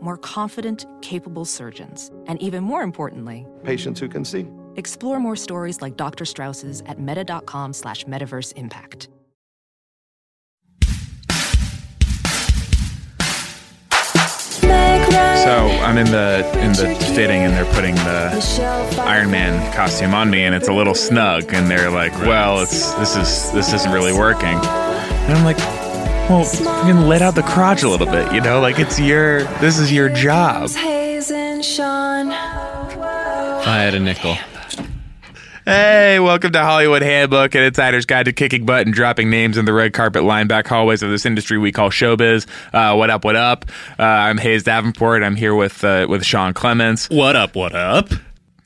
More confident, capable surgeons. And even more importantly, Patients who can see. explore more stories like Dr. Strauss's at meta.com slash metaverse impact. So I'm in the in the fitting, and they're putting the Iron Man costume on me, and it's a little snug. And they're like, "Well, it's this is this isn't really working." And I'm like, "Well, you can let out the crotch a little bit, you know? Like it's your this is your job." If I had a nickel. Hey, welcome to Hollywood Handbook, an insider's guide to kicking butt and dropping names in the red carpet line back hallways of this industry we call showbiz. Uh, what up? What up? Uh, I'm Hayes Davenport. I'm here with uh, with Sean Clements. What up? What up?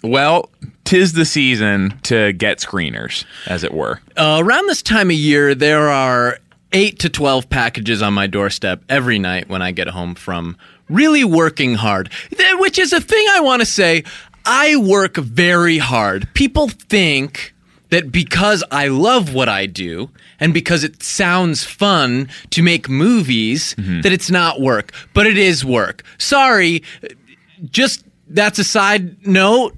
Well, tis the season to get screeners, as it were. Uh, around this time of year, there are eight to 12 packages on my doorstep every night when I get home from really working hard, which is a thing I want to say. I work very hard. People think that because I love what I do and because it sounds fun to make movies, mm-hmm. that it's not work, but it is work. Sorry, just that's a side note.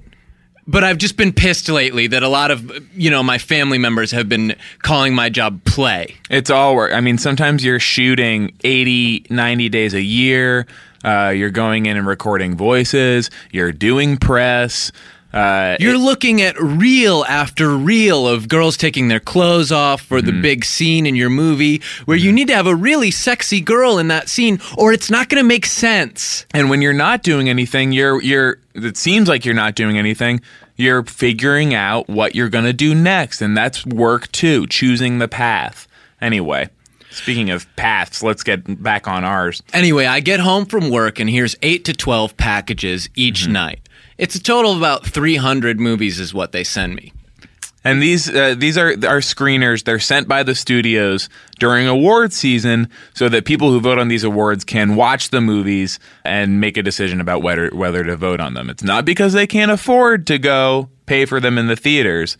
But I've just been pissed lately that a lot of, you know, my family members have been calling my job play. It's all work. I mean, sometimes you're shooting 80, 90 days a year. Uh, you're going in and recording voices. You're doing press. Uh, You're looking at reel after reel of girls taking their clothes off for the mm-hmm. big scene in your movie where you mm-hmm. need to have a really sexy girl in that scene or it's not going to make sense. and when you're not doing anything, you're you're. It seems like you're not doing anything. You're figuring out what you're going to do next, and that's work too. Choosing the path. Anyway, speaking of paths, let's get back on ours. Anyway, I get home from work and here's 8 to 12 packages each mm-hmm. night. It's a total of about 300 movies is what they send me. And these uh, these are are screeners. They're sent by the studios during award season, so that people who vote on these awards can watch the movies and make a decision about whether whether to vote on them. It's not because they can't afford to go pay for them in the theaters.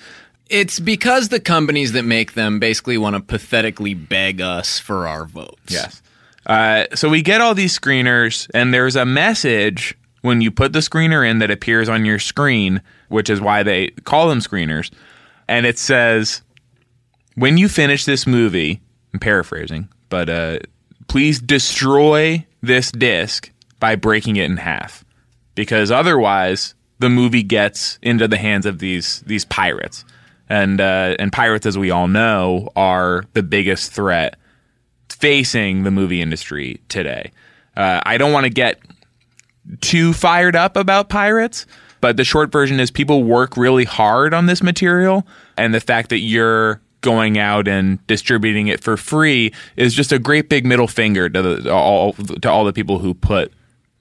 It's because the companies that make them basically want to pathetically beg us for our votes. Yes. Uh, so we get all these screeners, and there's a message when you put the screener in that appears on your screen, which is why they call them screeners. And it says, when you finish this movie, I'm paraphrasing, but uh, please destroy this disc by breaking it in half. Because otherwise, the movie gets into the hands of these these pirates. And uh, and pirates, as we all know, are the biggest threat facing the movie industry today. Uh, I don't want to get too fired up about pirates, but the short version is people work really hard on this material, and the fact that you're going out and distributing it for free is just a great big middle finger to the, all to all the people who put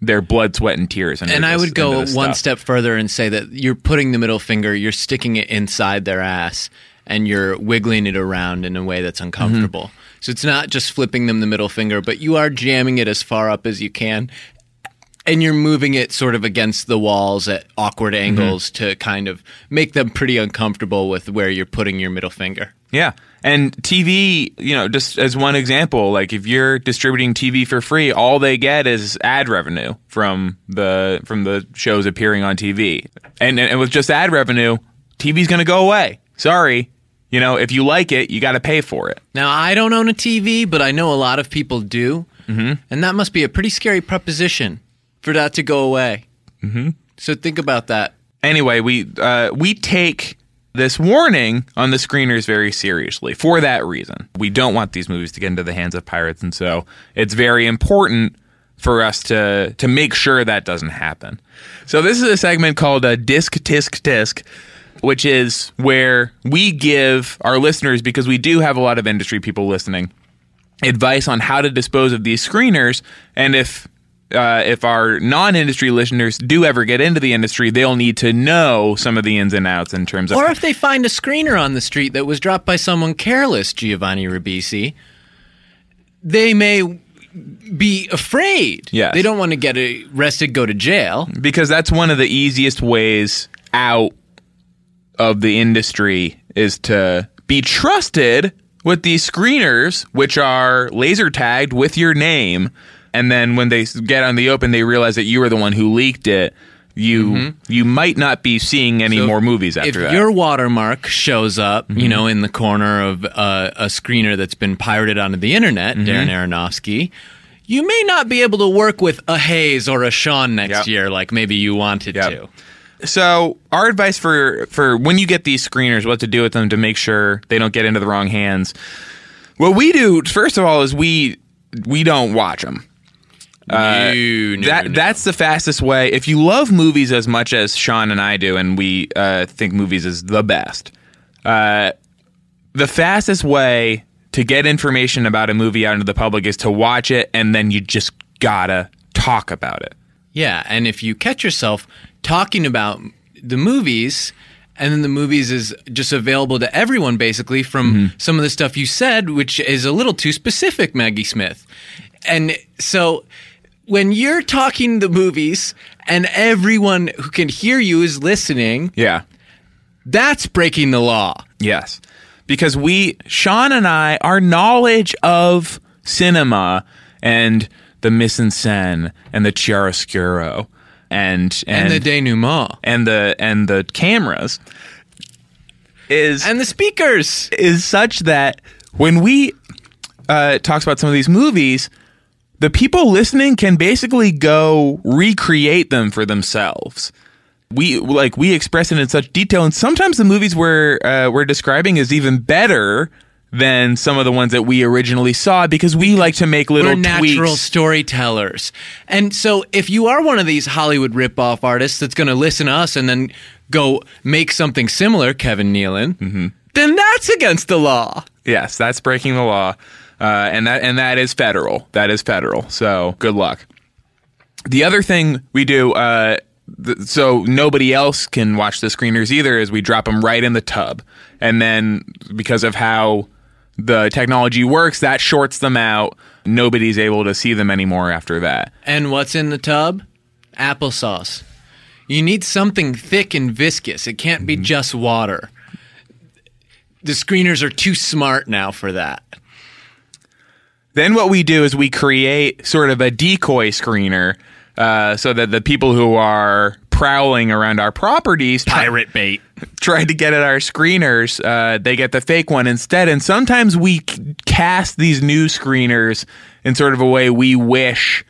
their blood, sweat, and tears. Into And I this- would go one stuff. step further and say that you're putting the middle finger, you're sticking it inside their ass, and you're wiggling it around in a way that's uncomfortable. Mm-hmm. So it's not just flipping them the middle finger, but you are jamming it as far up as you can. And you're moving it sort of against the walls at awkward Mm-hmm. angles to kind of make them pretty uncomfortable with where you're putting your middle finger. Yeah. And TV, you know, just as one example, like if you're distributing TV for free, all they get is ad revenue from the from the shows appearing on TV. And and with just ad revenue, TV's going to go away. Sorry. You know, if you like it, you got to pay for it. Now, I don't own a TV, but I know a lot of people do. Mm-hmm. And that must be a pretty scary proposition for that to go away. Mm-hmm. So think about that. Anyway, we uh, we take this warning on the screeners very seriously for that reason. We don't want these movies to get into the hands of pirates, and so it's very important for us to to make sure that doesn't happen. So this is a segment called a Disk Tsk Tsk, which is where we give our listeners because we do have a lot of industry people listening advice on how to dispose of these screeners and if uh, if our non-industry listeners do ever get into the industry, they'll need to know some of the ins and outs in terms of Or if they find a screener on the street that was dropped by someone careless, Giovanni Ribisi, they may be afraid. Yes. They don't want to get arrested, go to jail. because that's one of the easiest ways out of the industry is to be trusted with these screeners which are laser tagged with your name and then when they get on the open they realize that you were the one who leaked it you you might not be seeing any Mm-hmm. So more movies if after that If your watermark shows up, you know, in the corner of uh, a screener that's been pirated onto the internet, Mm-hmm. Darren Aronofsky, you may not be able to work with a Hayes or a Sean next Yep. year like maybe you wanted Yep. to. So our advice for for when you get these screeners, what to do with them to make sure they don't get into the wrong hands. What we do first of all is we we don't watch them. No, no, that no. that's the fastest way. If you love movies as much as Sean and I do, and we uh, think movies is the best, uh, the fastest way to get information about a movie out into the public is to watch it, and then you just gotta talk about it. Yeah, and if you catch yourself talking about the movies and then the movies is just available to everyone basically from Mm-hmm. some of the stuff you said which is a little too specific, Maggie Smith. And so when you're talking the movies and everyone who can hear you is listening, Yeah. that's breaking the law. Yes. Because we, Sean and I, our knowledge of cinema and the mise en scène and the chiaroscuro and And, and the denouement. and the and the cameras is And the speakers. is such that when we uh, talks about some of these movies, the people listening can basically go recreate them for themselves. We like we express it in such detail, and sometimes the movies we're uh, we're describing is even better than some of the ones that we originally saw because we like to make little We're natural tweaks. storytellers. And so if you are one of these Hollywood ripoff artists that's going to listen to us and then go make something similar, Kevin Nealon, Mm-hmm. then that's against the law. Yes, that's breaking the law, uh, and that and that is federal. That is federal. So good luck. The other thing we do, uh, th- so nobody else can watch the screeners either, is we drop them right in the tub, and then because of how the technology works, that shorts them out. Nobody's able to see them anymore after that. And what's in the tub? Applesauce. You need something thick and viscous. It can't Mm-hmm. be just water. The screeners are too smart now for that. Then what we do is we create sort of a decoy screener uh, so that the people who are prowling around our properties try- bait. tried to get at our screeners, uh, they get the fake one instead. And sometimes we c- cast these new screeners in sort of a way we wish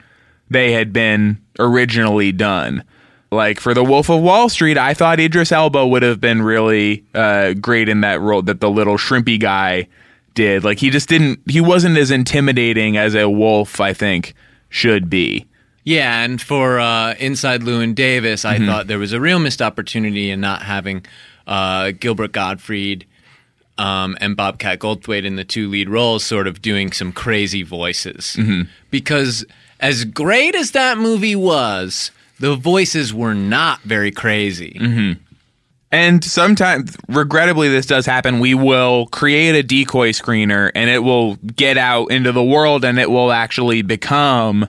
they had been originally done. Like for the Wolf of Wall Street, I thought Idris Elba would have been really uh, great in that role that the little shrimpy guy did. Like he just didn't, he wasn't as intimidating as a wolf, I think, should be. Yeah, and for uh, Inside Llewyn Davis, Mm-hmm. I thought there was a real missed opportunity in not having uh, Gilbert Gottfried um, and Bobcat Goldthwait in the two lead roles, sort of doing some crazy voices. Mm-hmm. Because as great as that movie was, the voices were not very crazy. Mm-hmm. And sometimes, regrettably, this does happen. We will create a decoy screener and it will get out into the world and it will actually become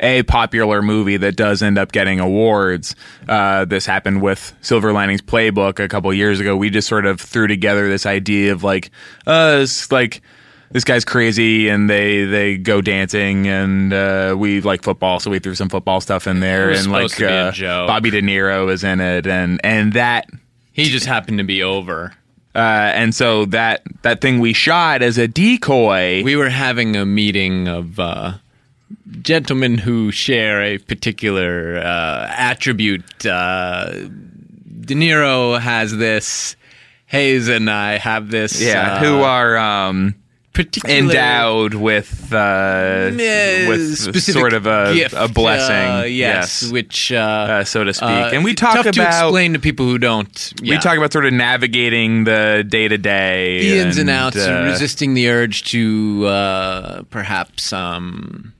a popular movie that does end up getting awards. Uh, this happened with Silver Linings Playbook a couple years ago. We just sort of threw together this idea of like, uh, it's like, this guy's crazy and they they go dancing and uh, we like football so we threw some football stuff in there and like to be a uh. Bobby De Niro is in it and and that He just happened to be over. uh, and so that that thing we shot as a decoy We were having a meeting of uh, gentlemen who share a particular uh, attribute. Uh, De Niro has this. Hayes and I have this. yeah uh, who are um particular endowed with uh with sort of a, gift, a blessing uh, yes, which uh, uh, so to speak uh, and we talk tough to about explain to people who don't. we talk about sort of navigating the day to day the ins and outs, uh, resisting the urge to uh, perhaps um,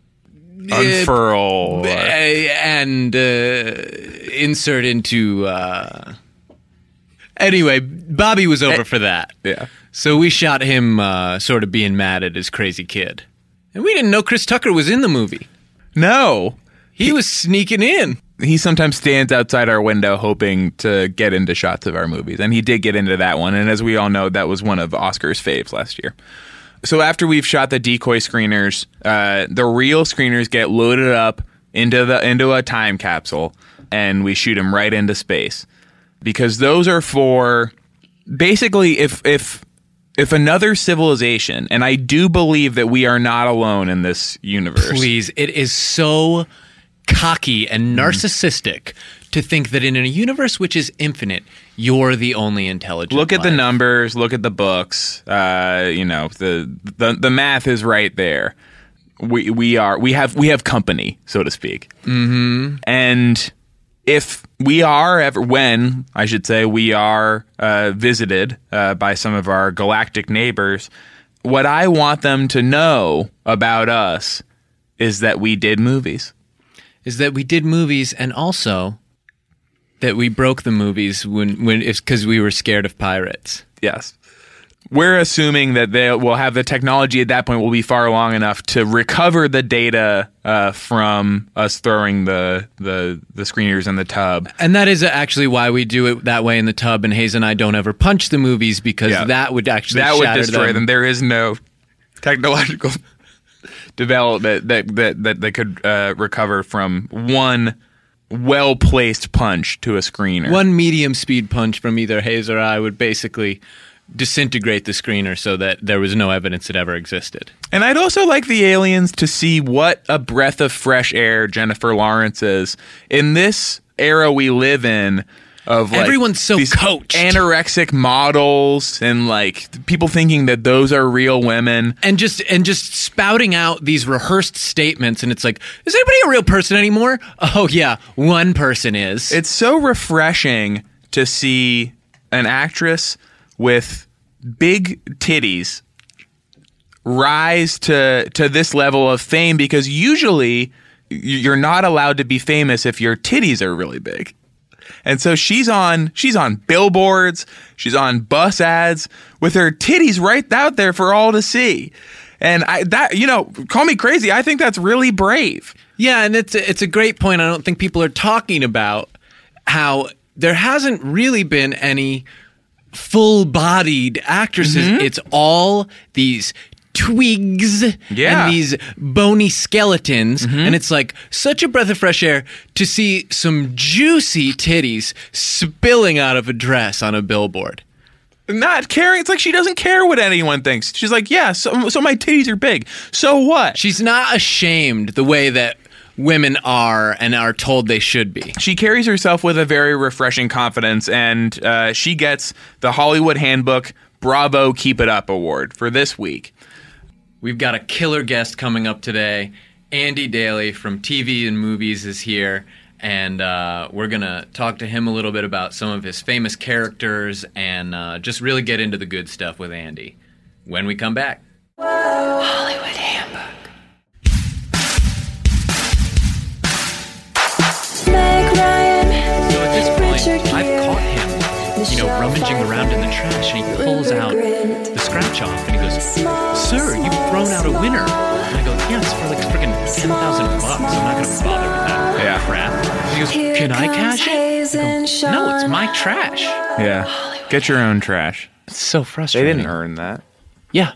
unfurl. and uh, insert into. Uh, anyway, Bobby was over for that. yeah. So we shot him uh, sort of being mad at his crazy kid. And we didn't know Chris Tucker was in the movie. No. He was sneaking in. He sometimes stands outside our window hoping to get into shots of our movies. And he did get into that one. And as we all know, that was one of Oscar's faves last year. So after we've shot the decoy screeners, uh, the real screeners get loaded up into the into a time capsule, and we shoot them right into space because those are for basically if if if another civilization, and I do believe that we are not alone in this universe. Please, it is so cocky and narcissistic to think that in a universe which is infinite, you're the only intelligent. Look at the numbers. Look at the books. Uh, you know the, the the math is right there. We we are we have we have company, so to speak. Mm-hmm. And if we are ever when I should say we are uh, visited uh, by some of our galactic neighbors, what I want them to know about us is that we did movies. is that we did movies and also that we broke the movies when when because we were scared of pirates. Yes. We're assuming that they will have the technology at that point will be far long enough to recover the data uh, from us throwing the, the the screeners in the tub. And that is actually why we do it that way in the tub. And Hayes and I don't ever punch the movies because Yeah. that would actually That would destroy them. There is no technological development that that that they could uh, recover from one well placed punch to a screener. One medium speed punch from either Hayes or I would basically disintegrate the screener so that there was no evidence it ever existed. And I'd also like the aliens to see what a breath of fresh air Jennifer Lawrence is in this era we live in. Of like Everyone's so these coached. anorexic models and like people thinking that those are real women. and just and just spouting out these rehearsed statements and it's like is anybody a real person anymore oh yeah one person is It's so refreshing to see an actress with big titties rise to to this level of fame because usually you're not allowed to be famous if your titties are really big. And so she's on she's on billboards, she's on bus ads with her titties right out there for all to see. And I that you know, call me crazy, I think that's really brave. yeah and it's a, it's a great point i don't think people are talking about how there hasn't really been any full-bodied actresses mm-hmm. it's all these twigs Yeah. and these bony skeletons mm-hmm. and it's like such a breath of fresh air to see some juicy titties spilling out of a dress on a billboard not caring. It's like she doesn't care what anyone thinks. She's like, yeah, so, so my titties are big. So what? She's not ashamed the way that women are and are told they should be. she carries herself with a very refreshing confidence, and uh, she gets the Hollywood Handbook Bravo Keep It Up Award for this week. We've got a killer guest coming up today. Andy Daly from TV and Movies is here, and uh, we're going to talk to him a little bit about some of his famous characters and uh, just really get into the good stuff with Andy when we come back. Meg I've caught him, you know, rummaging around in the trash, and he pulls out the scratch off, and he goes, "Sir, you've thrown out a winner." And I go, "Yes, for like freaking ten thousand bucks. I'm not gonna bother with that Yeah. crap." And he goes, "Can I cash it?" I go, no, it's my trash. Yeah. Get your own trash. It's so frustrating. They didn't earn that. Yeah.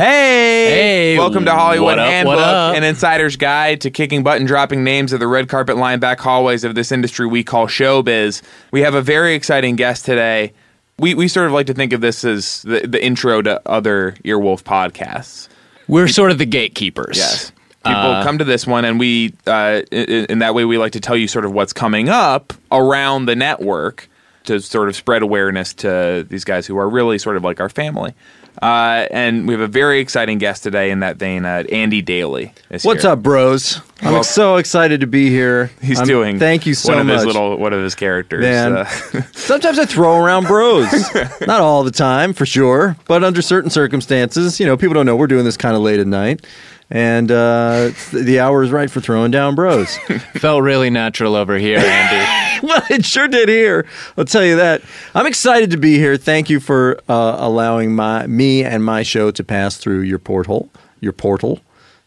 Hey! Hey, Welcome to Hollywood what up, what Handbook, up? an insider's guide to kicking butt and dropping names of the red carpet line back hallways of this industry we call showbiz. We have a very exciting guest today. We, we sort of like to think of this as the, the intro to other Earwolf podcasts. We're sort of the gatekeepers. Yes. People Uh, come to this one, and we, uh, in, in that way, we like to tell you sort of what's coming up around the network to sort of spread awareness to these guys who are really sort of like our family. Uh, and we have a very exciting guest today in that vein. Uh, Andy Daly What's here. up, bros? I'm Well- so excited to be here. He's I'm- doing. Thank you so much. one of much. his little one of his characters. Man. Uh, Sometimes I throw around bros. Not all the time, for sure, but under certain circumstances, you know, people don't know we're doing this kind of late at night. And uh, the hour is right for throwing down bros. Felt really natural over here, Andy. well, it sure did here. I'll tell you that. I'm excited to be here. Thank you for uh, allowing my me and my show to pass through your porthole, your portal,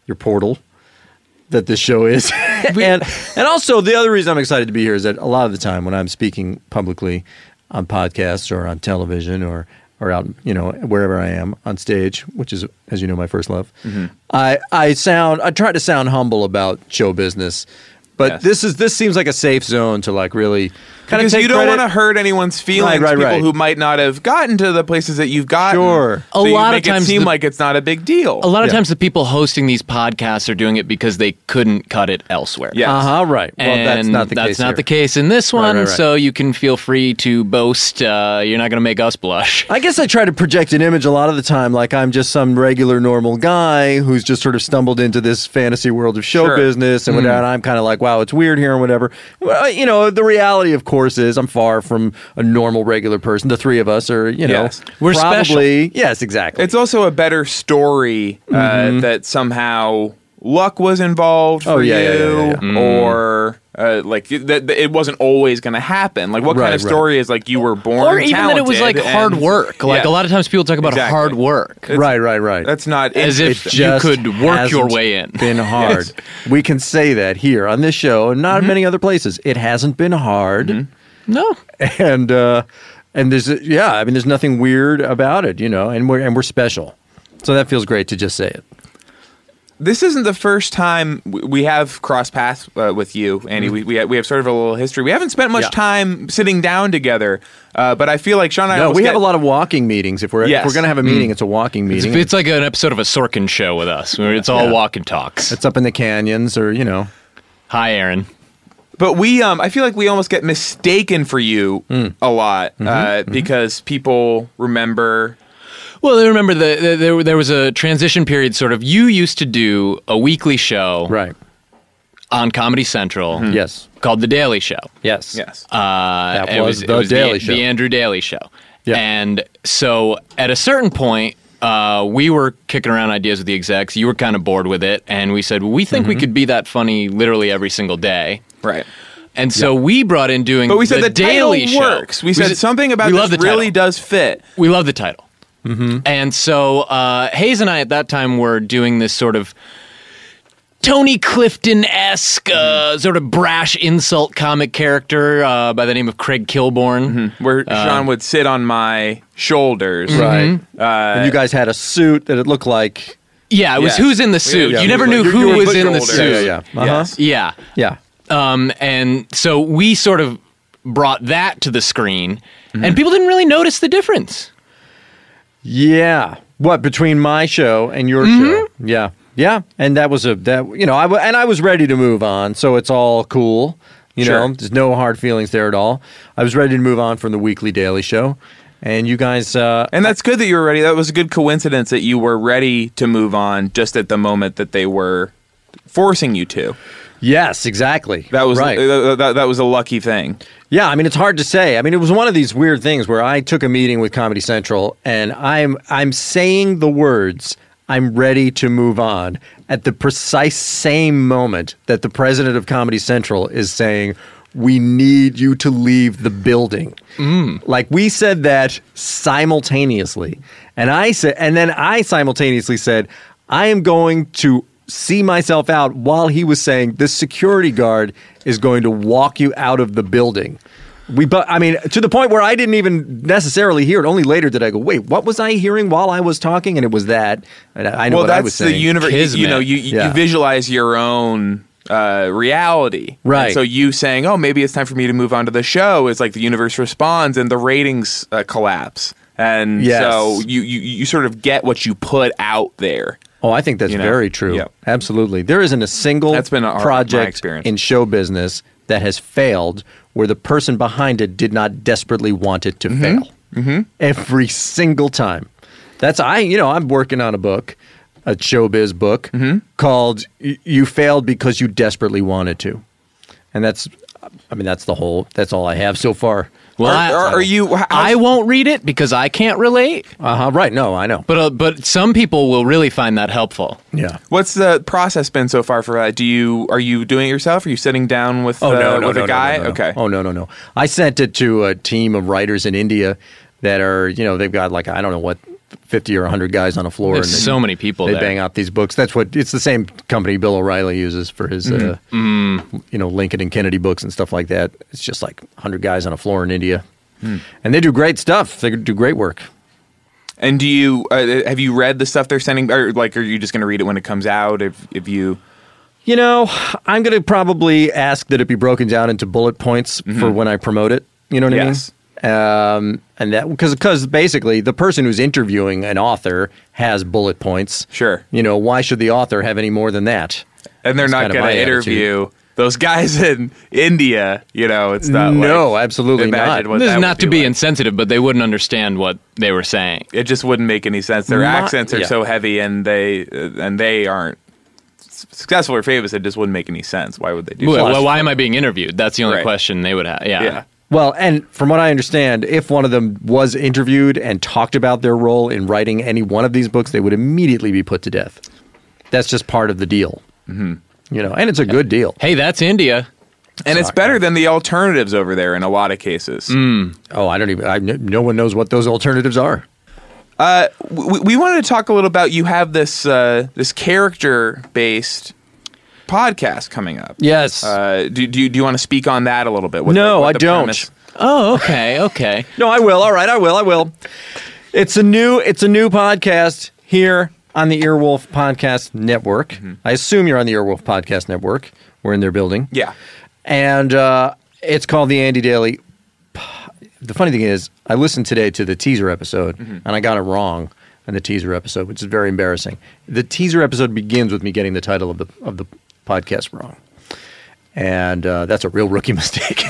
your portal that this show is. and and also the other reason I'm excited to be here is that a lot of the time when I'm speaking publicly on podcasts or on television or or out you know wherever I am on stage, which is as you know my first love, mm-hmm. I I sound I try to sound humble about show business. But Yes. this is this seems like a safe zone to like really kind because of take you don't want to hurt anyone's feelings. right, people right. who might not have gotten to the places that you've gotten. Sure. A So you lot of times it seem the- like it's not a big deal. A lot of Yeah. times, the people hosting these podcasts are doing it because they couldn't cut it elsewhere. Yes. Uh huh. Right. Well, and that's not the that's case. not here. the case in this one. right, right. So you can feel free to boast. Uh, you're not going to make us blush. I guess I try to project an image a lot of the time, like I'm just some regular, normal guy who's just sort of stumbled into this fantasy world of show Sure. business, and, whatever, and I'm kind of like, wow, it's weird here and whatever. Well, you know, the reality, of course, is I'm far from a normal, regular person. The three of us are, you know, Yes. We're probably yes, exactly. It's also a better story uh, that somehow luck was involved for Mm-hmm. Oh, yeah, you, yeah, yeah, yeah. or uh, like that that it wasn't always going to happen. Like what Right, kind of right. story is like you were born, or even that it was like talented hard work. Like Yeah. a lot of times people talk about Exactly. hard work. right, right, right. That's not As if you could work your hasn't way in. Been hard. We can say that here on this show, and not in many other places. It hasn't been hard. No. and uh, and there's yeah, I mean, there's nothing weird about it, you know, and we're and we're special, so that feels great to just say it. This isn't the first time we have crossed paths uh, with you, Andy. We, we, have, we have sort of a little history. We haven't spent much Mm-hmm. Yeah. time sitting down together, uh, but I feel like Sean and I No, almost we have a lot of walking meetings. If we're Yes. if we're gonna have a meeting, it's a walking meeting. it's like an episode of a Sorkin show with us. where It's all Yeah. walk and talks. it's up in the canyons, or you know, Hi, Aaron. But we, um, I feel like we almost get mistaken for you Mm. a lot Mm-hmm. uh, because people remember. Well, I remember the, the, there, there was a transition period. Sort of, you used to do a weekly show right? on Comedy Central Yes, called The Daily Show. yes, Yes, Uh, That it was The Daily Show. the Andrew Daly Show. Yeah. And so at a certain point, uh, we were kicking around ideas with the execs. You were kind of bored with it, and we said, well, we think Mm-hmm. we could be that funny literally every single day. right. And so we brought in doing But we said the, the, Daily title Show. works. We, said something about we this love the really title. does fit. We love the title. Mm-hmm. And so uh, Hayes and I at that time were doing this sort of Tony Clifton esque, uh, sort of brash insult comic character uh, by the name of Craig Kilborn. Where Sean would sit on my shoulders. Uh, right. Mm-hmm. and you guys had a suit that it looked like. Yeah, it was Yes. who's in the suit. Yeah, you you never knew like- who you were was in the shoulders. suit. Yeah, yeah, yeah. Uh-huh. Yes. Yeah. Yeah. Um, and so we sort of brought that to the screen, Mm-hmm. and people didn't really notice the difference. Yeah. What between my show and your Mm-hmm. show? Yeah. Yeah. And that was a that you know I w- and I was ready to move on, so it's all cool. You Sure. know, there's no hard feelings there at all. I was ready to move on from the weekly daily show, and you guys. Uh, And that's good that you were ready. That was a good coincidence that you were ready to move on just at the moment that they were forcing you to. Yes, exactly. That was right. uh, that, that was a lucky thing. Yeah, I mean it's hard to say. I mean it was one of these weird things where I took a meeting with Comedy Central and I'm I'm saying the words I'm ready to move on at the precise same moment that the president of Comedy Central is saying we need you to leave the building. Like we said that simultaneously. And I said and then I simultaneously said I am going to see myself out while he was saying this security guard is going to walk you out of the building. We, but I mean, to the point where I didn't even necessarily hear it. Only later did I go, "Wait, what was I hearing while I was talking?" And it was that. And I I know well, what I was that's the saying. universe. You, Kismet. know, you, you Yeah. visualize your own uh, reality. Right. And so you saying, "Oh, maybe it's time for me to move on to the show," is like the universe responds, and the ratings uh, collapse. And Yes. so you, you you sort of get what you put out there. Oh, I think that's You know, very true. yeah. Absolutely. There isn't a single That's been our- project in show business that has failed where the person behind it did not desperately want it to Mm-hmm. fail. Mm-hmm. Every single time. That's I. You know, I'm working on a book, a showbiz book Mm-hmm. called "You Failed Because You Desperately Wanted to," and that's I mean, that's the whole. That's all I have so far. Well, Are, I, are, are you? how- I won't read it because I can't relate. Uh huh. Right. No, I know. But uh, but some people will really find that helpful. Yeah. What's the process been so far for that? Do you are you doing it yourself? Are you sitting down with Oh uh, no, no, with no, a no, guy? no, no, no. Okay. Oh no, no, no. I sent it to a team of writers in India that are, you know, they've got like I don't know what, fifty or hundred guys on a floor. There's and they- so many people They there. bang out these books. That's what it's the same company Bill O'Reilly uses for his, uh, Mm-hmm. you know, Lincoln and Kennedy books and stuff like that. It's just like hundred guys on a floor in India, Hmm. and they do great stuff. They do great work. And do you uh, have you read the stuff they're sending, or like, are you just going to read it when it comes out? If if you You know, I'm going to probably ask that it be broken down into bullet points for when I promote it. You know what Yes. I mean? Um, and that because because basically the person who's interviewing an author has bullet points. Sure. You know, why should the author have any more than that? and they're That's not going to interview those guys in India, you know, it's not. No, like, absolutely not. This that is would not to be like. insensitive, but they wouldn't understand what they were saying. It just wouldn't make any sense. Their My- accents are yeah. so heavy, and they uh, and they aren't successful or famous. It just wouldn't make any sense. Why would they do? Well, well, why am I being interviewed? That's the only Right. question they would have. Yeah. Yeah. Well, and from what I understand, if one of them was interviewed and talked about their role in writing any one of these books, they would immediately be put to death. That's just part of the deal. Mm-hmm. You know, and it's a good deal. Hey, that's India. and it's better than the alternatives over there in a lot of cases. Oh, I don't even. I, no one knows what those alternatives are. Uh, we, we wanted to talk a little about you have this uh, this character based podcast coming up. Yes. Uh, do, do, you, do you want to speak on that a little bit? What No, I don't. premise- Oh, okay, okay. No, I will. All right, I will. I will. It's a new it's a new podcast here on the Earwolf Podcast Network. I assume you're on the Earwolf Podcast Network. We're in their building. Yeah. And uh, it's called the Andy Daly. The funny thing is, I listened today to the teaser episode and I got it wrong in the teaser episode, which is very embarrassing. The teaser episode begins with me getting the title of the of the podcast wrong, and uh, that's a real rookie mistake.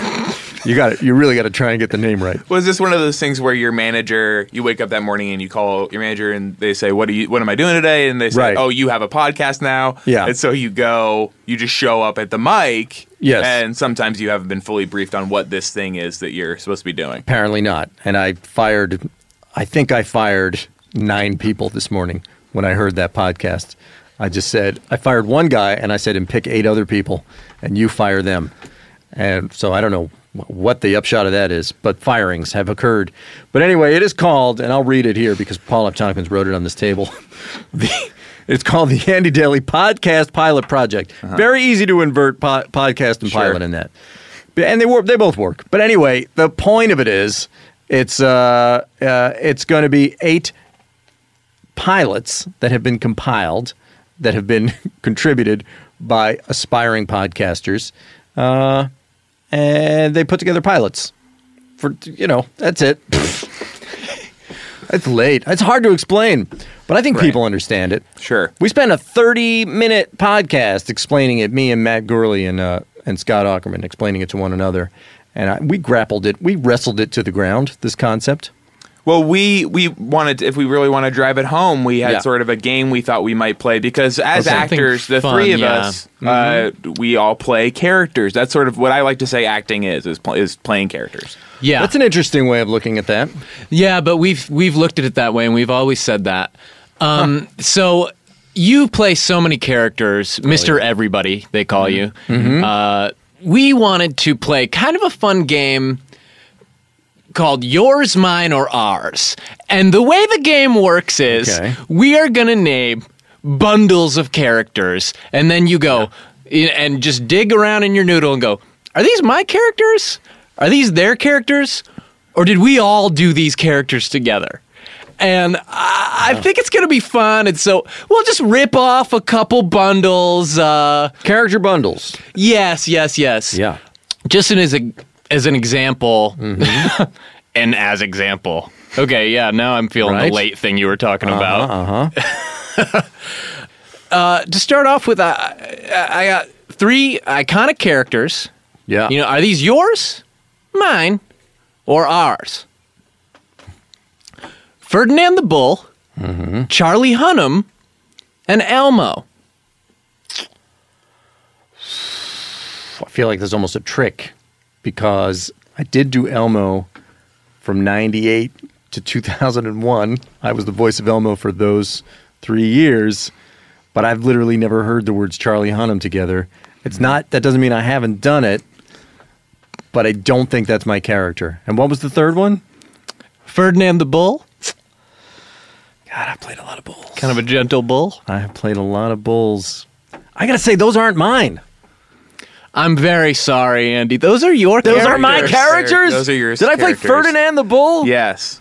you got You really got to try and get the name right. Was this one of those things where your manager, you wake up that morning and you call your manager and they say, "What do you? What am I doing today?" And they say, Right. "Oh, you have a podcast now." Yeah. And so you go, you just show up at the mic. Yes. And sometimes you haven't been fully briefed on what this thing is that you're supposed to be doing. Apparently not. And I fired, I think I fired nine people this morning when I heard that podcast. I just said, I fired one guy and I said, and pick eight other people and you fire them. And so I don't know what the upshot of that is, but firings have occurred. But anyway, it is called, and I'll read it here because Paul F. Tompkins wrote it on this table. the, it's called the Andy Daly Podcast Pilot Project. Very easy to invert po- podcast and Sure. pilot in that and they work. They both work. But anyway, the point of it is, it's uh, uh, it's going to be eight pilots that have been compiled, that have been contributed by aspiring podcasters, uh, and they put together pilots. For you know, that's it. it's late. It's hard to explain, but I think Right. people understand it. Sure. We spent a 30 minute podcast explaining it, me and Matt Gourley and, uh, and Scott Aukerman explaining it to one another. And I, we grappled it, we wrestled it to the ground, this concept. Well, we we wanted to, if we really want to drive it home, we had Yeah. sort of a game we thought we might play because as something actors, the fun, three of yeah. us, uh, we all play characters. That's sort of what I like to say acting is is, pl- is playing characters. Yeah. That's an interesting way of looking at that. Yeah, but we've we've looked at it that way, and we've always said that. Um, So you play so many characters, Mister Everybody, they call you. Uh, we wanted to play kind of a fun game called Yours, Mine, or Ours. And the way the game works is Okay. we are going to name bundles of characters, and then you go in- and just dig around in your noodle and go, are these my characters? Are these their characters? Or did we all do these characters together? And I, I think it's going to be fun. And so we'll just rip off a couple bundles. Uh, Character bundles. yes, yes, yes Yeah. just as a as an example, and as example. Okay, yeah. Now I'm feeling Right. the late thing you were talking about. Uh huh. Uh, to start off with, uh, I got three iconic characters. Yeah. You know, are these yours, mine, or ours? Ferdinand the Bull, Charlie Hunnam, and Elmo. I feel like there's almost a trick because I did do Elmo from 98 to 2001. I was the voice of Elmo for those three years, but I've literally never heard the words Charlie Hunnam together. It's not, that doesn't mean I haven't done it, but I don't think that's my character. And what was the third one? Ferdinand the Bull, God, I played a lot of bulls. kind of a gentle bull. I have played a lot of bulls. I gotta say, those aren't mine. I'm very sorry, Andy. Those are your characters. Those characters. are my characters. Those are yours Did I play characters. Ferdinand the Bull? Yes.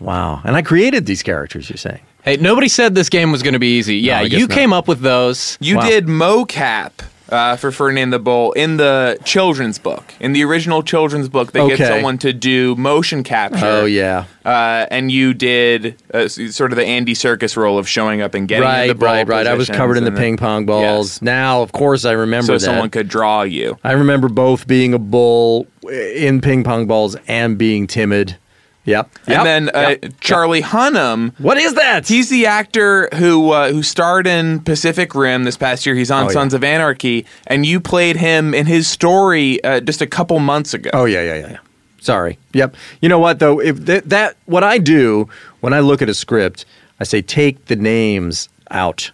Wow. And I created these characters. You're saying? Hey, nobody said this game was going to be easy. Yeah, I guess you not. came up with those. You Wow. did mocap uh, for Ferdinand the Bull in the children's book. In the original children's book, they get someone to do motion capture. Oh yeah. Uh, and you did uh, sort of the Andy Serkis role of showing up and getting in Right, the ball right, right. I was covered in the ping pong balls. Yes. Now, of course, I remember so that. someone could draw you. I remember both being a bull in ping pong balls and being timid. Yep. And Yep. then uh, Yep. Charlie Hunnam. What is that? He's the actor who uh, who starred in Pacific Rim this past year. He's on Oh, yeah. Sons of Anarchy, and you played him in his story uh, just a couple months ago. Oh yeah, yeah, yeah. yeah. Sorry. Yep. You know what though? If that, that what I do when I look at a script, I say take the names out.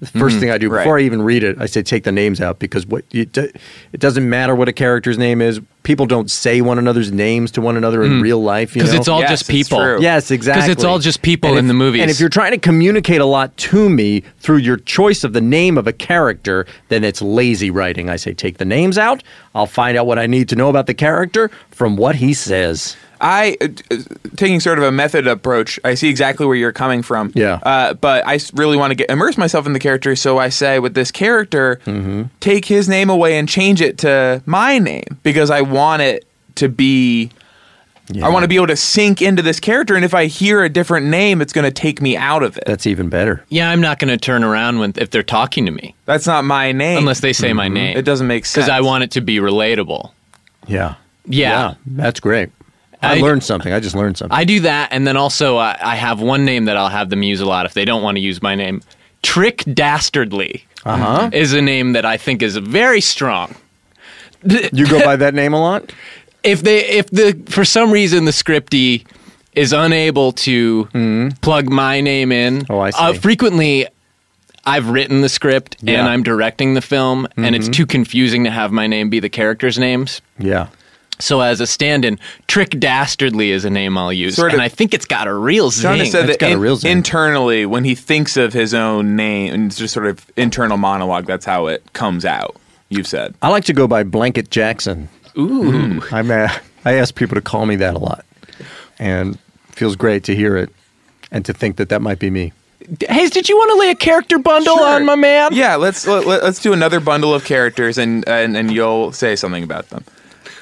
The 1st mm-hmm. thing I do right. before I even read it, I say take the names out because what you, it doesn't matter what a character's name is. People don't say one another's names to one another in mm. real life. Because it's all Yes, just people. Yes, exactly. Because it's all just people And in if- the movies. And if you're trying to communicate a lot to me through your choice of the name of a character, then it's lazy writing. I say take the names out. I'll find out what I need to know about the character from what he says. I, uh, uh, taking sort of a method approach, I see exactly where you're coming from. Yeah. Uh, but I really want to get immerse myself in the character, so I say with this character, Mm-hmm. take his name away and change it to my name because I want it to be. Yeah. I want to be able to sink into this character, and if I hear a different name, it's going to take me out of it. That's even better. yeah, I'm not going to turn around when if they're talking to me That's not my name. unless they say my name. it doesn't make sense. because I want it to be relatable. Yeah. Yeah. that's great. I, I- learned something. I just learned something. I do that, and then also uh, I have one name that I'll have them use a lot if they don't want to use my name. Trick Dastardly uh-huh. is a name that I think is very strong. You go by that name a lot? If they, if the for some reason the scripty is unable to plug my name in, Mm-hmm. Oh, I see. Uh, frequently, I've written the script Yeah. Mm-hmm. and I'm directing the film, and it's too confusing to have my name be the characters' names. Yeah. So as a stand-in, Trick Dastardly is a name I'll use, Sort of- and I think it's got a real John zing. has said It's that got a in- real zing. internally, when he thinks of his own name, and it's just sort of internal monologue, that's how it comes out. You've said. I like to go by Blanket Jackson. Ooh, I'm a, I ask people to call me that a lot. And it feels great to hear it and to think that that might be me. Hayes, did you want to lay a character bundle Sure. on my man? Yeah, let's let, let- let's do another bundle of characters, and and, and you'll say something about them.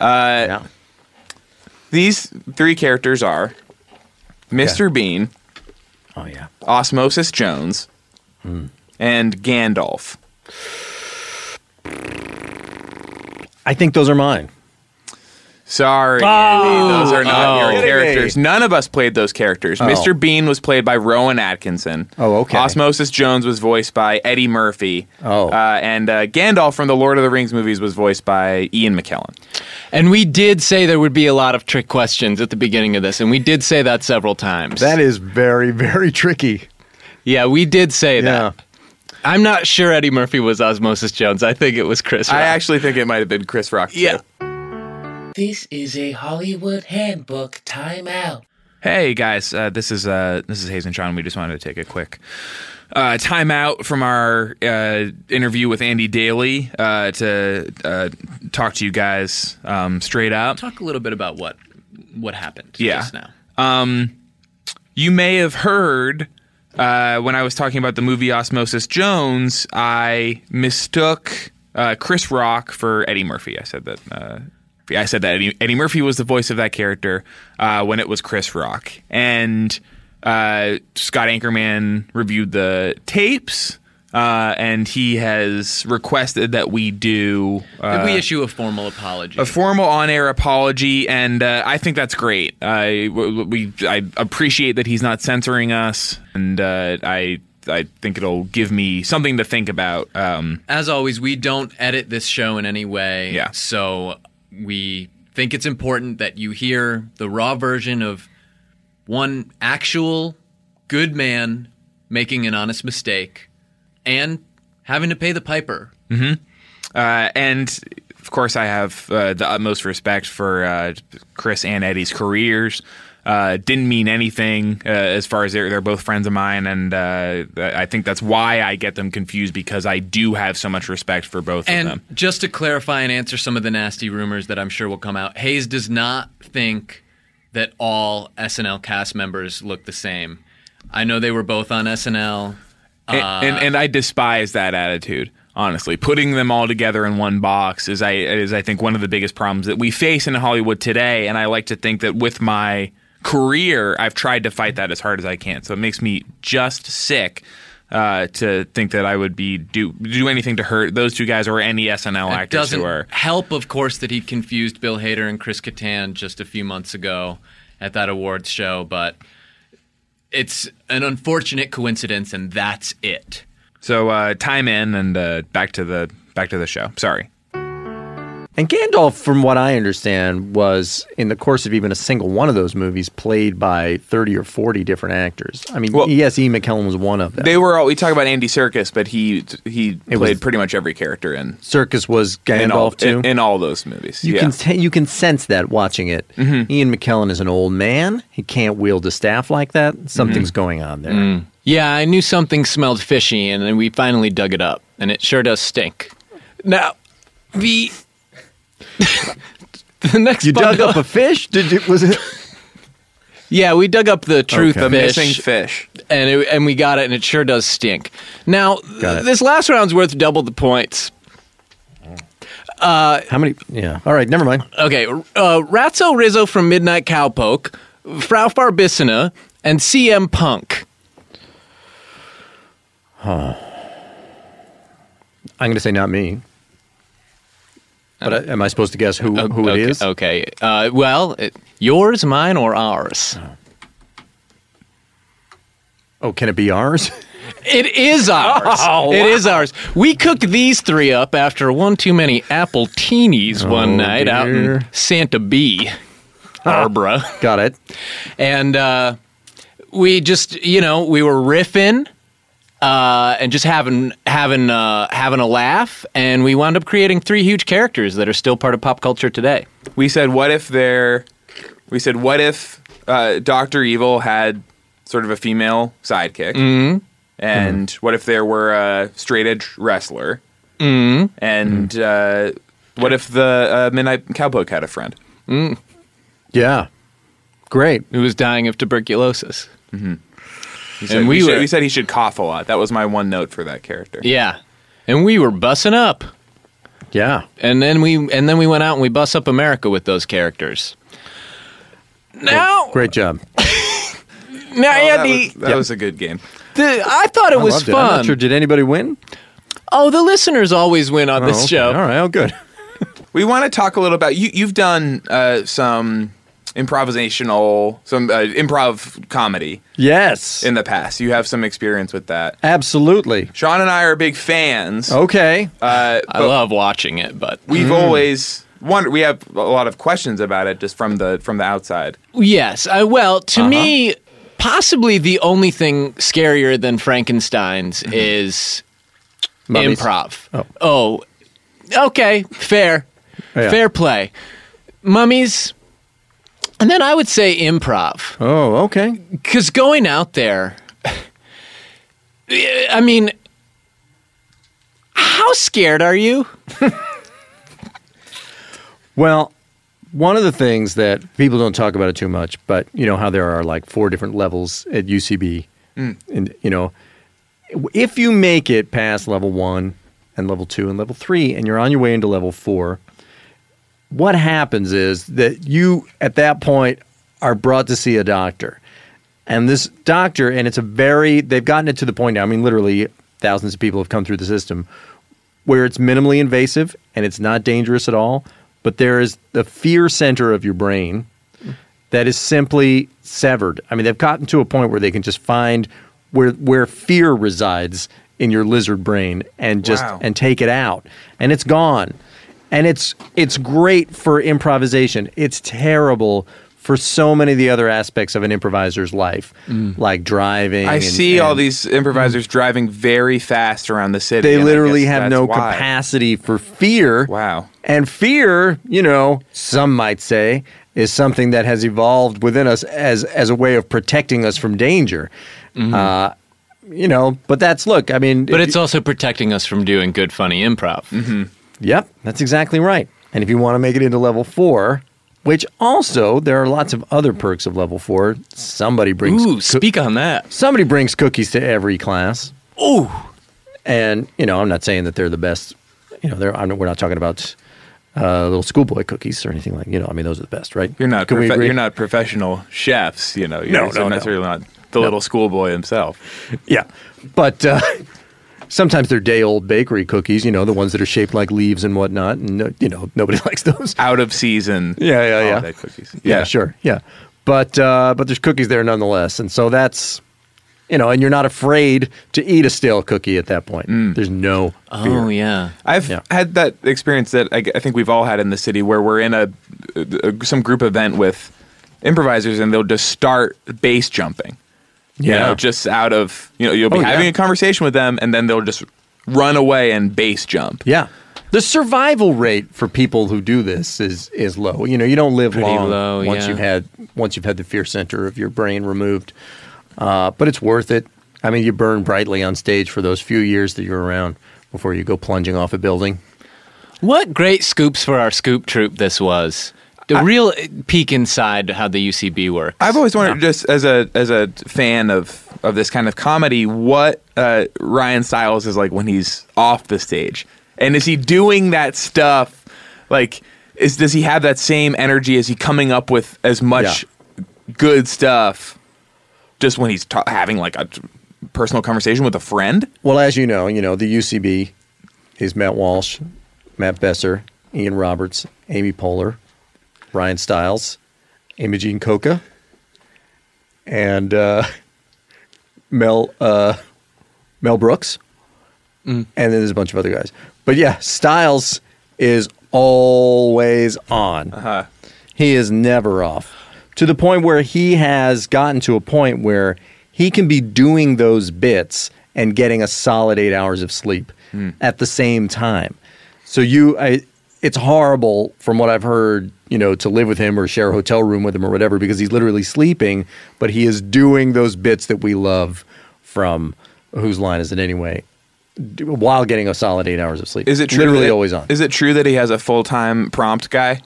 Uh, yeah. These three characters are Mr. Bean, Oh, yeah. Osmosis Jones, hmm. and Gandalf. I think those are mine. Sorry, Andy, those are not Oh. your characters. None of us played those characters. Mr. Bean was played by Rowan Atkinson. Oh, okay. Osmosis Jones was voiced by Eddie Murphy. Oh. uh, and uh, Gandalf from the Lord of the Rings movies was voiced by Ian McKellen. And we did say there would be a lot of trick questions at the beginning of this, and we did say that several times. That is very, very tricky. yeah, we did say Yeah. that. I'm not sure Eddie Murphy was Osmosis Jones. I think it was Chris. I Rock. actually think it might have been Chris Rock. too. Yeah. This is a Hollywood handbook timeout. Hey guys, uh, this is uh, this is Hayes and Sean. We just wanted to take a quick uh, time out from our uh, interview with Andy Daly uh, to uh, talk to you guys um, straight up. Talk a little bit about what what happened Yeah. just now. Um, you may have heard uh, when I was talking about the movie Osmosis Jones, I mistook uh, Chris Rock for Eddie Murphy. I said that. Uh, I said that Eddie, Eddie Murphy was the voice of that character uh, when it was Chris Rock, and uh, Scott Aukerman reviewed the tapes. Uh, and he has requested that we do uh, we issue a formal apology? a formal on-air apology, and uh, I think that's great. I we I appreciate that he's not censoring us, and uh, I I think it'll give me something to think about. Um, As always, we don't edit this show in any way. Yeah. So we think it's important that you hear the raw version of one actual good man making an honest mistake and having to pay the piper. Uh, and of course, I have uh, the utmost respect for uh, Chris and Eddie's careers. Uh, didn't mean anything uh, as far as they're, they're both friends of mine, and uh, I think that's why I get them confused because I do have so much respect for both And of them. And just to clarify and answer some of the nasty rumors that I'm sure will come out, Hayes does not think that all SNL cast members look the same. I know they were both on SNL. and, and, and I despise that attitude. Honestly, putting them all together in one box is I is I think one of the biggest problems that we face in Hollywood today. And I like to think that with my career, I've tried to fight that as hard as I can. So it makes me just sick uh, to think that I would be do do anything to hurt those two guys or any SNL It actors doesn't who are. help, of course, that he confused Bill Hader and Chris Kattan just a few months ago at that awards show, but it's an unfortunate coincidence, and that's it. So uh, time in and uh, back to the back to the show. Sorry. And Gandalf, from what I understand, was in the course of even a single one of those movies played by 30 or 40 different actors. I mean, Well- yes, Ian McKellen was one of them. They were all. We talk about Andy Serkis, but he he It played was- pretty much every character in Serkis was Gandalf in all, too. in, in all those movies. you yeah. can t- you can sense that watching it. Mm-hmm. Ian McKellen is an old man. He can't wield a staff like that. Something's mm-hmm. going on there. Mm. Yeah, I knew something smelled fishy, and then we finally dug it up, and it sure does stink. Now, the the next You dug up a fish? Did you? Was it? yeah, we dug up the truth Okay. the fish, missing fish. and it, and we got it, and it sure does stink. Now, Got it. this last round's worth double the points. How many? Yeah. All right. Never mind. Okay, uh, Ratso Rizzo from Midnight Cowpoke, Frau Farbissina, and CM Punk. Huh. I'm going to say not me. But am I supposed to guess who who okay, it is? Okay. Uh, well, it, yours, mine, or ours? Oh, can it be ours? It is ours. Oh, It is ours. We cooked these three up after one too many appletinis one Oh, night out in Santa B, Barbara. Got it. and uh, we just, you know, we were riffing uh, and just having having uh, having a laugh, and we wound up creating three huge characters that are still part of pop culture today. We said, what if there? We said, what if uh, Doctor Evil had sort of a female sidekick, Mm-hmm. and what if there were a straight edge wrestler, mm-hmm. and uh, what if the uh, Midnight Cowpoke had a friend? Yeah. Great. Who was dying of tuberculosis? He said, And we, we should- we said he should cough a lot. That was my one note for that character. Yeah, and we were bussing up. Yeah. and then we and then we went out and we bust up America with those characters. Now, Great job. now, Oh, yeah, that the, was, that was a good game. the I thought it I was loved it. I'm fun. not sure. Did anybody win? Oh, the listeners always win on Oh, this okay. show. All right. Oh, good. We want to talk a little about you. You've done uh, some improvisational, some uh, improv comedy Yes. in the past. You have some experience with that. Absolutely. Sean and I are big fans. Okay. Uh, I love watching it, but we've always wondered. We have a lot of questions about it just from the from the outside. yes, I, well, to Uh-huh. me, possibly the only thing scarier than Frankenstein's is Mm-hmm. Mummies. improv. Oh. oh, okay, fair, Yeah. fair play. Mummies, and then I would say improv. Oh, okay. Because going out there, I mean, how scared are you? Well, one of the things that people don't talk about it too much, but you know how there are like four different levels at UCB, mm. and you know, if you make it past level one and level two and level three, and you're on your way into level four, what happens is that you at that point are brought to see a doctor, and this doctor, and it's a very they've gotten it to the point now. I mean, literally thousands of people have come through the system where it's minimally invasive and it's not dangerous at all, but there is the fear center of your brain that is simply severed. I mean, they've gotten to a point where they can just find where where fear resides in your lizard brain and just Wow. and take it out, and it's gone. And it's it's great for improvisation. It's terrible for so many of the other aspects of an improviser's life, like driving. Mm. I and- see all these improvisers driving very fast around the city. They literally have no why. capacity for fear. Wow. And fear, you know, some might say, is something that has evolved within us as as a way of protecting us from danger. Uh, you know, but that's look. I mean, But if it's also protecting us from doing good, funny improv. Yep, that's exactly right. And if you want to make it into level four, which also there are lots of other perks of level four. Somebody brings Ooh, speak on that. somebody brings cookies to every class. Ooh. And you know, I'm not saying that they're the best. You know, they're I'm, we're not talking about uh, little schoolboy cookies or anything like. You know, I mean, those are the best, right? You're not profe- you're not professional chefs, you know. You're No, so no, no. necessarily not the little schoolboy himself. Yeah, but uh, sometimes they're day old bakery cookies. You know, the ones that are shaped like leaves and whatnot. And you know, nobody likes those. Out of season. Yeah, yeah, yeah. holiday cookies. Yeah, sure. Yeah. But uh, but there's cookies there nonetheless. And so that's you know, and you're not afraid to eat a stale cookie at that point. There's no fear. Oh, yeah. I've Yeah. had that experience that I, I think we've all had in the city where we're in a, a some group event with improvisers and they'll just start base jumping. You Yeah. know, just out of you know, you'll be Oh, having yeah. a conversation with them and then they'll just run away and base jump. Yeah. The survival rate for people who do this is is low. You know, you don't live Pretty long low, once yeah. you've had once you've had the fear center of your brain removed. Uh, but it's worth it. I mean, you burn brightly on stage for those few years that you're around before you go plunging off a building. What great scoops for our scoop troop this was. The real peek inside how the UCB works. I've always wondered, just as a as a fan of of this kind of comedy, what uh, Ryan Stiles is like when he's off the stage, and is he doing that stuff? Like, is does he have that same energy? Is he coming up with as much good stuff just when he's ta- having like a personal conversation with a friend? Well, as you know, you know the UCB is Matt Walsh, Matt Besser, Ian Roberts, Amy Poehler, Ryan Stiles, Imogene Coca, and uh, Mel uh, Mel Brooks, and then there's a bunch of other guys. But yeah, Stiles is always on. He is never off. To the point where he has gotten to a point where he can be doing those bits and getting a solid eight hours of sleep at the same time. So you, I, it's horrible from what I've heard, you know, to live with him or share a hotel room with him or whatever because he's literally sleeping, but he is doing those bits that we love from whose line is it anyway, while getting a solid eight hours of sleep. Is it true? Literally that- always on. Is it true that he has a full time prompt guy?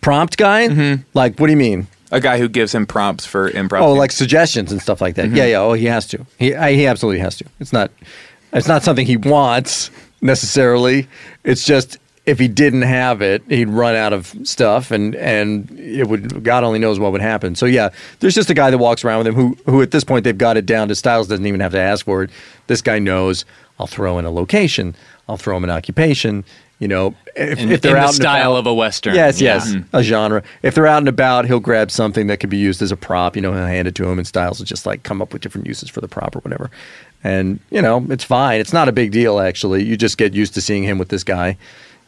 Prompt guy? Mm-hmm. Like, what do you mean? A guy who gives him prompts for improv. Oh, like suggestions and stuff like that. Mm-hmm. Yeah, yeah. Oh, he has to. He I, he absolutely has to. It's not. It's not something he wants necessarily. It's just if he didn't have it, he'd run out of stuff, and and it would. God only knows what would happen. So yeah, there's just a guy that walks around with him who who at this point they've got it down to Stiles doesn't even have to ask for it. This guy knows. I'll throw in a location. I'll throw him an occupation. You know, if, in, if they're in out the and style about- of a western. Yes, Yeah. yes, a mm-hmm. genre. If they're out and about, he'll grab something that could be used as a prop. You know, he'll hand it to him, and Stiles will just like come up with different uses for the prop or whatever. And you know, it's fine. It's not a big deal actually. You just get used to seeing him with this guy.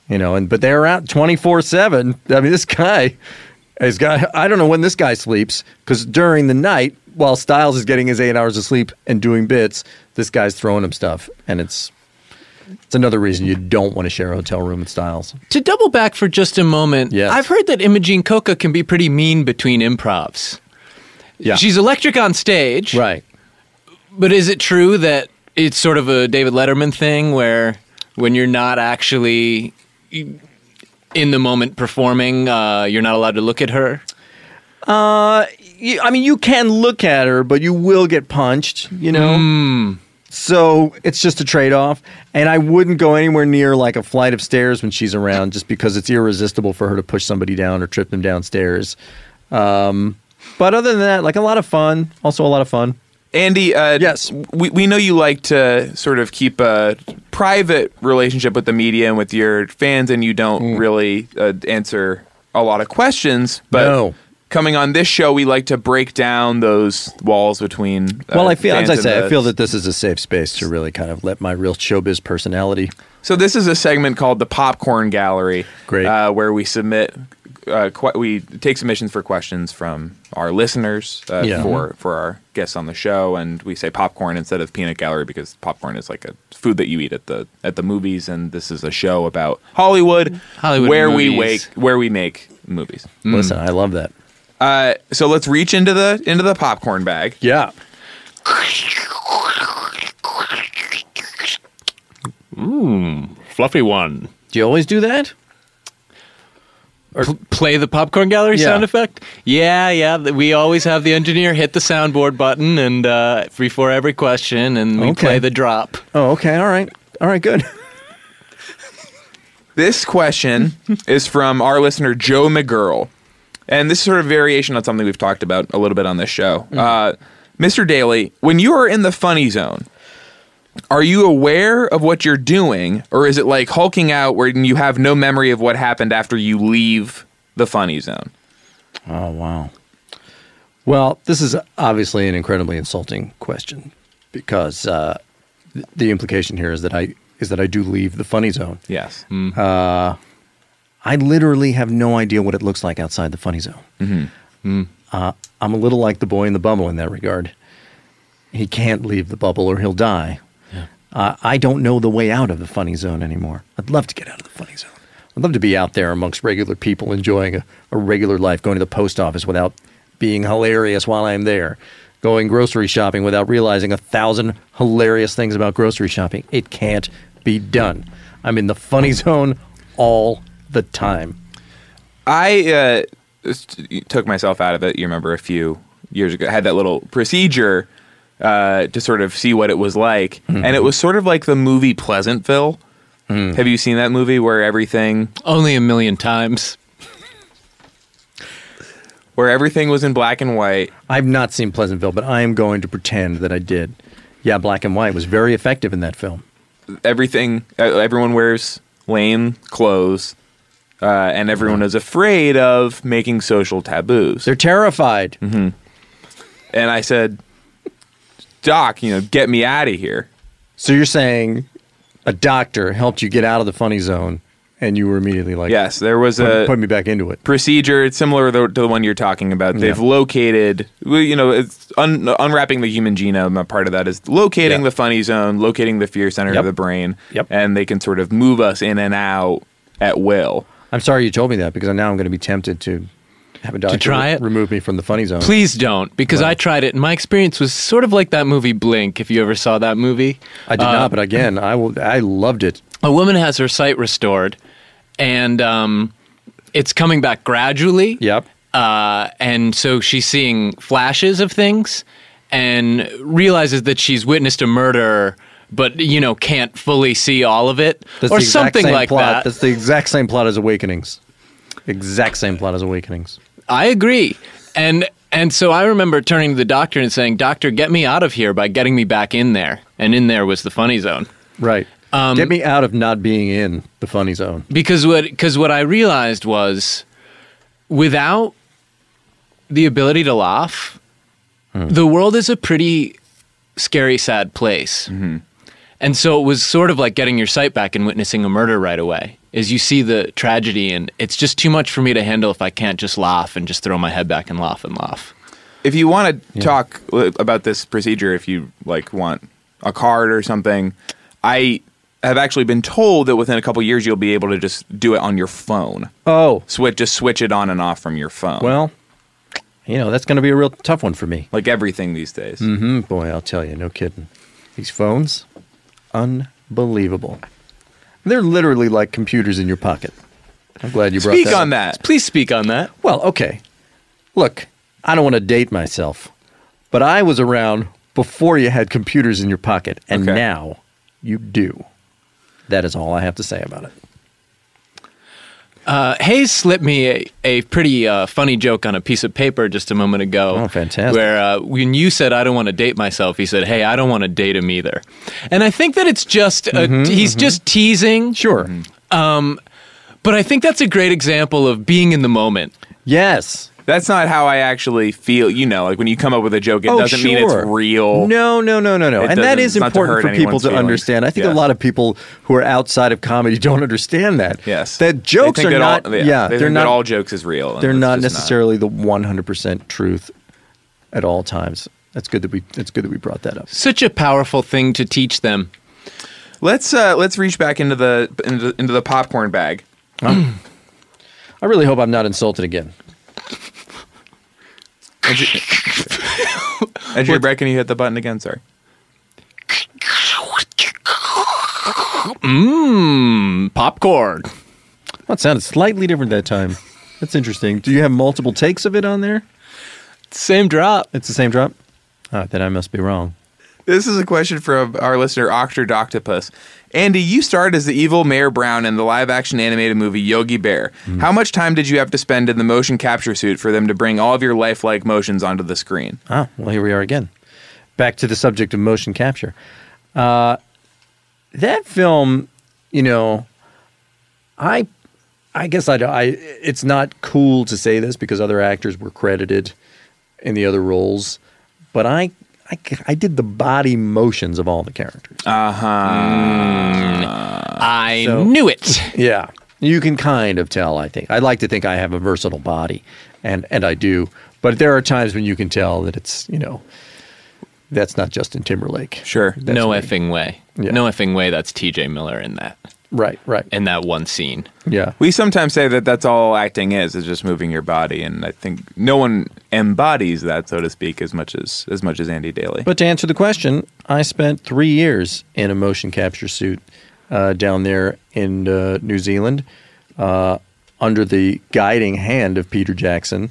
You know, and but they're out twenty four seven. I mean, this guy has got. I don't know when this guy sleeps because during the night, while Stiles is getting his eight hours of sleep and doing bits, this guy's throwing him stuff, and it's. It's another reason you don't want to share a hotel room with Stiles. To double back for just a moment, Yes. I've heard that Imogene Coca can be pretty mean between improvs. Yeah. She's electric on stage. Right. But is it true that it's sort of a David Letterman thing where when you're not actually in the moment performing, uh, you're not allowed to look at her? you- I mean, you can look at her, but you will get punched, you know? So it's just a trade off. And I wouldn't go anywhere near like a flight of stairs when she's around just because it's irresistible for her to push somebody down or trip them downstairs. Um, but other than that, like a lot of fun. Also, a lot of fun. Andy, uh, Yes. we, we know you like to sort of keep a private relationship with the media and with your fans, and you don't Mm. really uh, answer a lot of questions. But No. Coming on this show, we like to break down those walls between. Uh, Well, I feel, as I and say, I feel that this is a safe space to really kind of let my real showbiz personality. So this is a segment called the Popcorn Gallery. Great. Uh, where we submit, uh, que- we take submissions for questions from our listeners uh, Yeah. for for our guests on the show, and we say popcorn instead of peanut gallery because popcorn is like a food that you eat at the at the movies, and this is a show about Hollywood, Hollywood where we wake, where we make movies. Listen, I love that. Uh, so let's reach into the into the popcorn bag. Yeah. Mmm, Fluffy one. Do you always do that? P- play the popcorn gallery Yeah. sound effect? Yeah, yeah. We always have the engineer hit the soundboard button and uh, before every question, and we Okay. play the drop. Oh, okay. All right. All right. Good. This question is from our listener Joe McGurl, and this is sort of variation on something we've talked about a little bit on this show. Uh, Mr. Daly, when you are in the funny zone, are you aware of what you're doing, or is it like hulking out where you have no memory of what happened after you leave the funny zone? Oh, wow. Well, this is obviously an incredibly insulting question because uh, th- the implication here is that I is that I do leave the funny zone. Yes. I literally have no idea what it looks like outside the funny zone. Uh, I'm a little like the boy in the bubble in that regard. He can't leave the bubble or he'll die. Uh, I don't know the way out of the funny zone anymore. I'd love to get out of the funny zone. I'd love to be out there amongst regular people enjoying a, a regular life, going to the post office without being hilarious while I'm there, going grocery shopping without realizing a thousand hilarious things about grocery shopping. It can't be done. I'm in the funny zone all the time. I uh, took myself out of it. You remember a few years ago, I had that little procedure uh, to sort of see what it was like, and it was sort of like the movie Pleasantville. Have you seen that movie where everything Only a million times. where everything was in black and white? I've not seen Pleasantville, but I am going to pretend that I did. Yeah, black and white was very effective in that film. Everything, everyone wears lame clothes, uh, and everyone is afraid of making social taboos. They're terrified. and I said, "Doc, you know, get me out of here." So you're saying a doctor helped you get out of the funny zone, and you were immediately like, Yes, there was put, a put me back into it. procedure. It's similar to, to the one you're talking about. They've Yeah. located, well, you know, it's un, unwrapping the human genome. A part of that is locating Yeah. the funny zone, locating the fear center Yep. of the brain, Yep. and they can sort of move us in and out at will. I'm sorry you told me that because now I'm going to be tempted to have a doctor to try it? remove me from the funny zone. Please don't, because I tried it, and my experience was sort of like that movie Blink. If you ever saw that movie, I did Uh, not, but again, I will. I loved it. a woman has her sight restored, and um, it's coming back gradually. Yep. Uh, and so she's seeing flashes of things, and realizes that she's witnessed a murder, but you know can't fully see all of it, That's or the something same like plot. that. That's the exact same plot as Awakenings. Exact same plot as Awakenings. I agree. And and so I remember turning to the doctor and saying, "Doctor, get me out of here by getting me back in there." And in there was the funny zone. Right. Um, Get me out of not being in the funny zone. Because what because what I realized was without the ability to laugh, the world is a pretty scary, sad place. And so it was sort of like getting your sight back and witnessing a murder right away. Is you see the tragedy, and it's just too much for me to handle if I can't just laugh and just throw my head back and laugh and laugh. If you want to talk about this procedure, if you like want a card or something, I have actually been told that within a couple years you'll be able to just do it on your phone. Oh, Switch, just switch it on and off from your phone. well, you know that's going to be a real tough one for me. like everything these days. Mm-hmm. boy, I'll tell you, no kidding. These phones, unbelievable. They're literally like computers in your pocket. I'm glad you brought Speak that on up. that. Please speak on that. Well, okay. Look, I don't want to date myself, but I was around before you had computers in your pocket, and Okay. now you do. That is all I have to say about it. Uh, Hayes slipped me a, a pretty uh, funny joke on a piece of paper just a moment ago. Oh, fantastic. Where uh, when you said, I don't want to date myself, he said, Hey, I don't want to date him either. And I think that it's just, a, he's just teasing. Sure. But I think that's a great example of being in the moment. Yes. That's not how I actually feel. You know, like when you come up with a joke, it Oh, doesn't mean it's real. No, no, no, no, no. It And that doesn't- is it's not to important for people to feelings. understand. I think Yeah. a lot of people who are outside of comedy don't understand that. Yes, That jokes are that not. All, yeah, they they're think not. that all jokes is real. they're not just necessarily the 100% truth at all times. That's good that we. That's good that we brought that up. Such a powerful thing to teach them. Let's uh, let's reach back into the into, into the popcorn bag. I really hope I'm not insulted again. As you- As you're breaking, you hit the button again. Sorry. Mmm, popcorn. Well, it sounded slightly different that time. That's interesting. Do you have multiple takes of it on there? Same drop. It's the same drop. Oh, then I must be wrong. This is a question from our listener, Octodoctopus. Andy, you starred as the evil Mayor Brown in the live action animated movie Yogi Bear. How much time did you have to spend in the motion capture suit for them to bring all of your lifelike motions onto the screen? Ah, well, here we are again. Back to the subject of motion capture. Uh, that film, you know, I, I guess I, I. It's not cool to say this because other actors were credited in the other roles, but I, I, I did the body motions of all the characters. Uh huh. I So- knew it. Yeah. You can kind of tell, I think. I like to think I have a versatile body, and, and I do. But there are times when you can tell that it's, you know, that's not Justin Timberlake. Sure. That's no me. effing way. Yeah. No effing way. That's T.J. Miller in that Right, right. in that one scene. Yeah. We sometimes say that that's all acting is, is just moving your body, and I think no one embodies that, so to speak, as much as as much as Andy Daly. But to answer the question, I spent three years in a motion capture suit uh, down there in uh, New Zealand uh, under the guiding hand of Peter Jackson.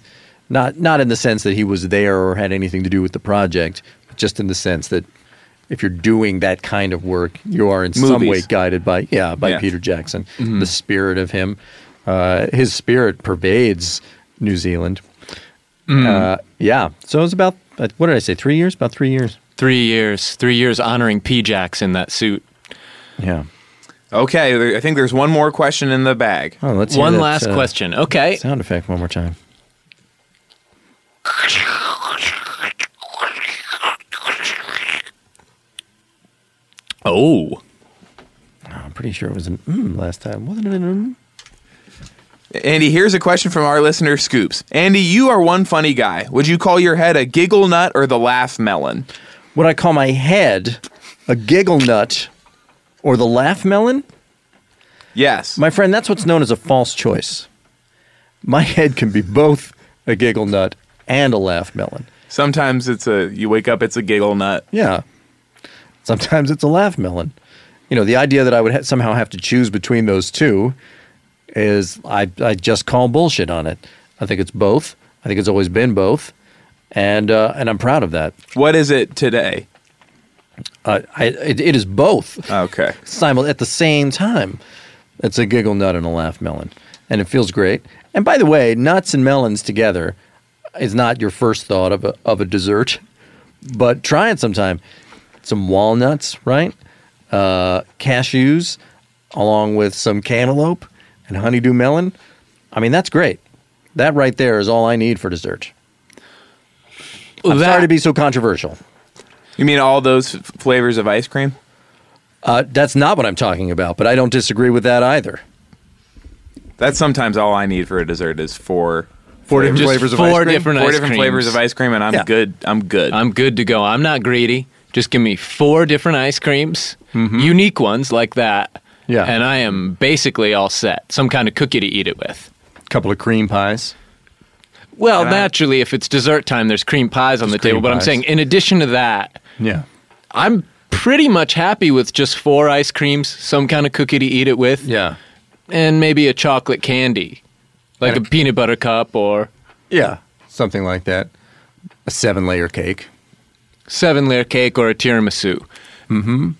Not not in the sense that he was there or had anything to do with the project, but just in the sense that if you're doing that kind of work, you are in some way guided by yeah by Yeah. Peter Jackson. The spirit of him, uh, his spirit pervades New Zealand. Uh, yeah, so it was about uh, what did I say? Three years? About three years. Three years. Three years honoring P-Jax in that suit. Yeah. okay, I think there's one more question in the bag. Oh, let's hear One that, last uh, question. Okay. Sound effect one more time. Oh. I'm pretty sure it was an mm last time. Wasn't it an mm? Andy, here's a question from our listener, Scoops. Andy, you are one funny guy. Would you call your head a giggle nut or the laugh melon? Would I call my head a giggle nut or the laugh melon? Yes. My friend, that's what's known as a false choice. My head can be both a giggle nut and a laugh melon. Sometimes it's a you wake up, it's a giggle nut. Yeah. Sometimes it's a laugh melon. You know, the idea that I would ha- somehow have to choose between those two is I, I just call bullshit on it. I think it's both. I think it's always been both. And, uh, and I'm proud of that. What is it today? Uh, I, it, it is both Okay. simul- at the same time. It's a giggle nut and a laugh melon. And it feels great. And by the way, nuts and melons together is not your first thought of a, of a dessert, but try it sometime. Some walnuts, right? Uh, cashews, along with some cantaloupe and honeydew melon. I mean, that's great. That right there is all I need for dessert. I'm That- sorry to be so controversial. You mean all those f- flavors of ice cream? Uh, that's not what I'm talking about, but I don't disagree with that either. That's sometimes all I need for a dessert is four Four different Just flavors of four ice cream. different four ice different creams. flavors of ice cream, and I'm Yeah. good. I'm good. I'm good to go. I'm not greedy. Just give me four different ice creams, mm-hmm. unique ones like that. Yeah. And I am basically all set. Some kind of cookie to eat it with. A couple of cream pies. Well, And I- naturally, if it's dessert time, there's cream pies on the table. But I'm saying, in addition to that, Yeah. I'm pretty much happy with just four ice creams, some kind of cookie to eat it with, Yeah. and maybe a chocolate candy, like And a peanut butter cup or Yeah. Something like that. A seven layer cake. Seven layer cake or a tiramisu. Mm-hmm.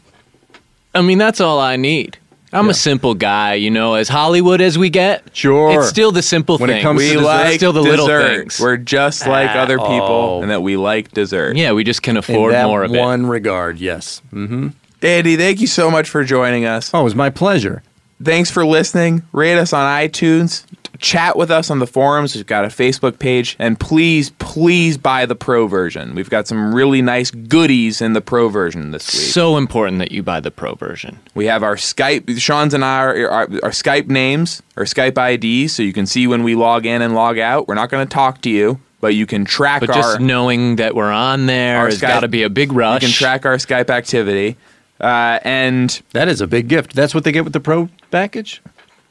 I mean, that's all I need. I'm Yeah. a simple guy, you know, as Hollywood as we get. Sure. It's still the simple When it things. comes to we dessert, like still the little things. We're just like Ah, other people, oh. and that we like dessert. yeah, we just can In afford that more of it one regard, yes. Mm-hmm. Andy, thank you so much for joining us. Oh, it was my pleasure. Thanks for listening. Rate us on iTunes. Chat with us on the forums. We've got a Facebook page, and please, please buy the pro version. We've got some really nice goodies in the pro version this week. So important that you buy the pro version. We have our Skype, Sean's and I, are our, our Skype names, our Skype IDs, so you can see when we log in and log out. We're not going to talk to you, but you can track But our. just knowing that we're on there Our has got to be a big rush. You can track our Skype activity. Uh, and That is a big gift. That's what they get with the pro package.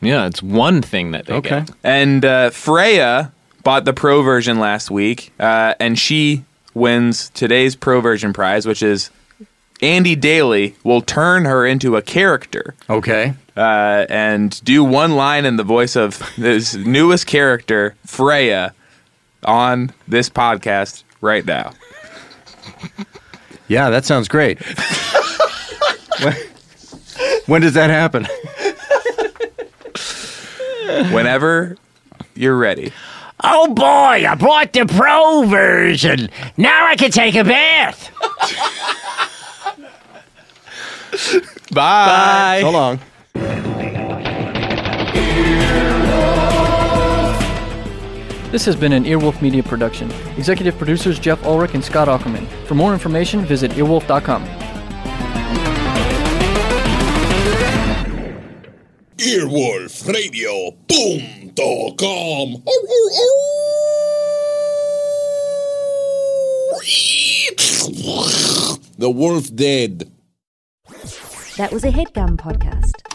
Yeah, it's one thing that they Okay. get. and uh, Freya bought the pro version last week, uh, and she wins today's pro version prize, which is Andy Daly will turn her into a character Okay. uh, and do one line in the voice of this newest character, Freya, on this podcast right now. Yeah, that sounds great. when, when does that happen? Whenever you're ready. Oh boy, I bought the pro version. Now I can take a bath. Bye. So long. This has been an Earwolf Media production. Executive producers Jeff Ulrich and Scott Aukerman. For more information, visit earwolf.com. earwolfradio.com. The wolf dead. That was a headgum podcast.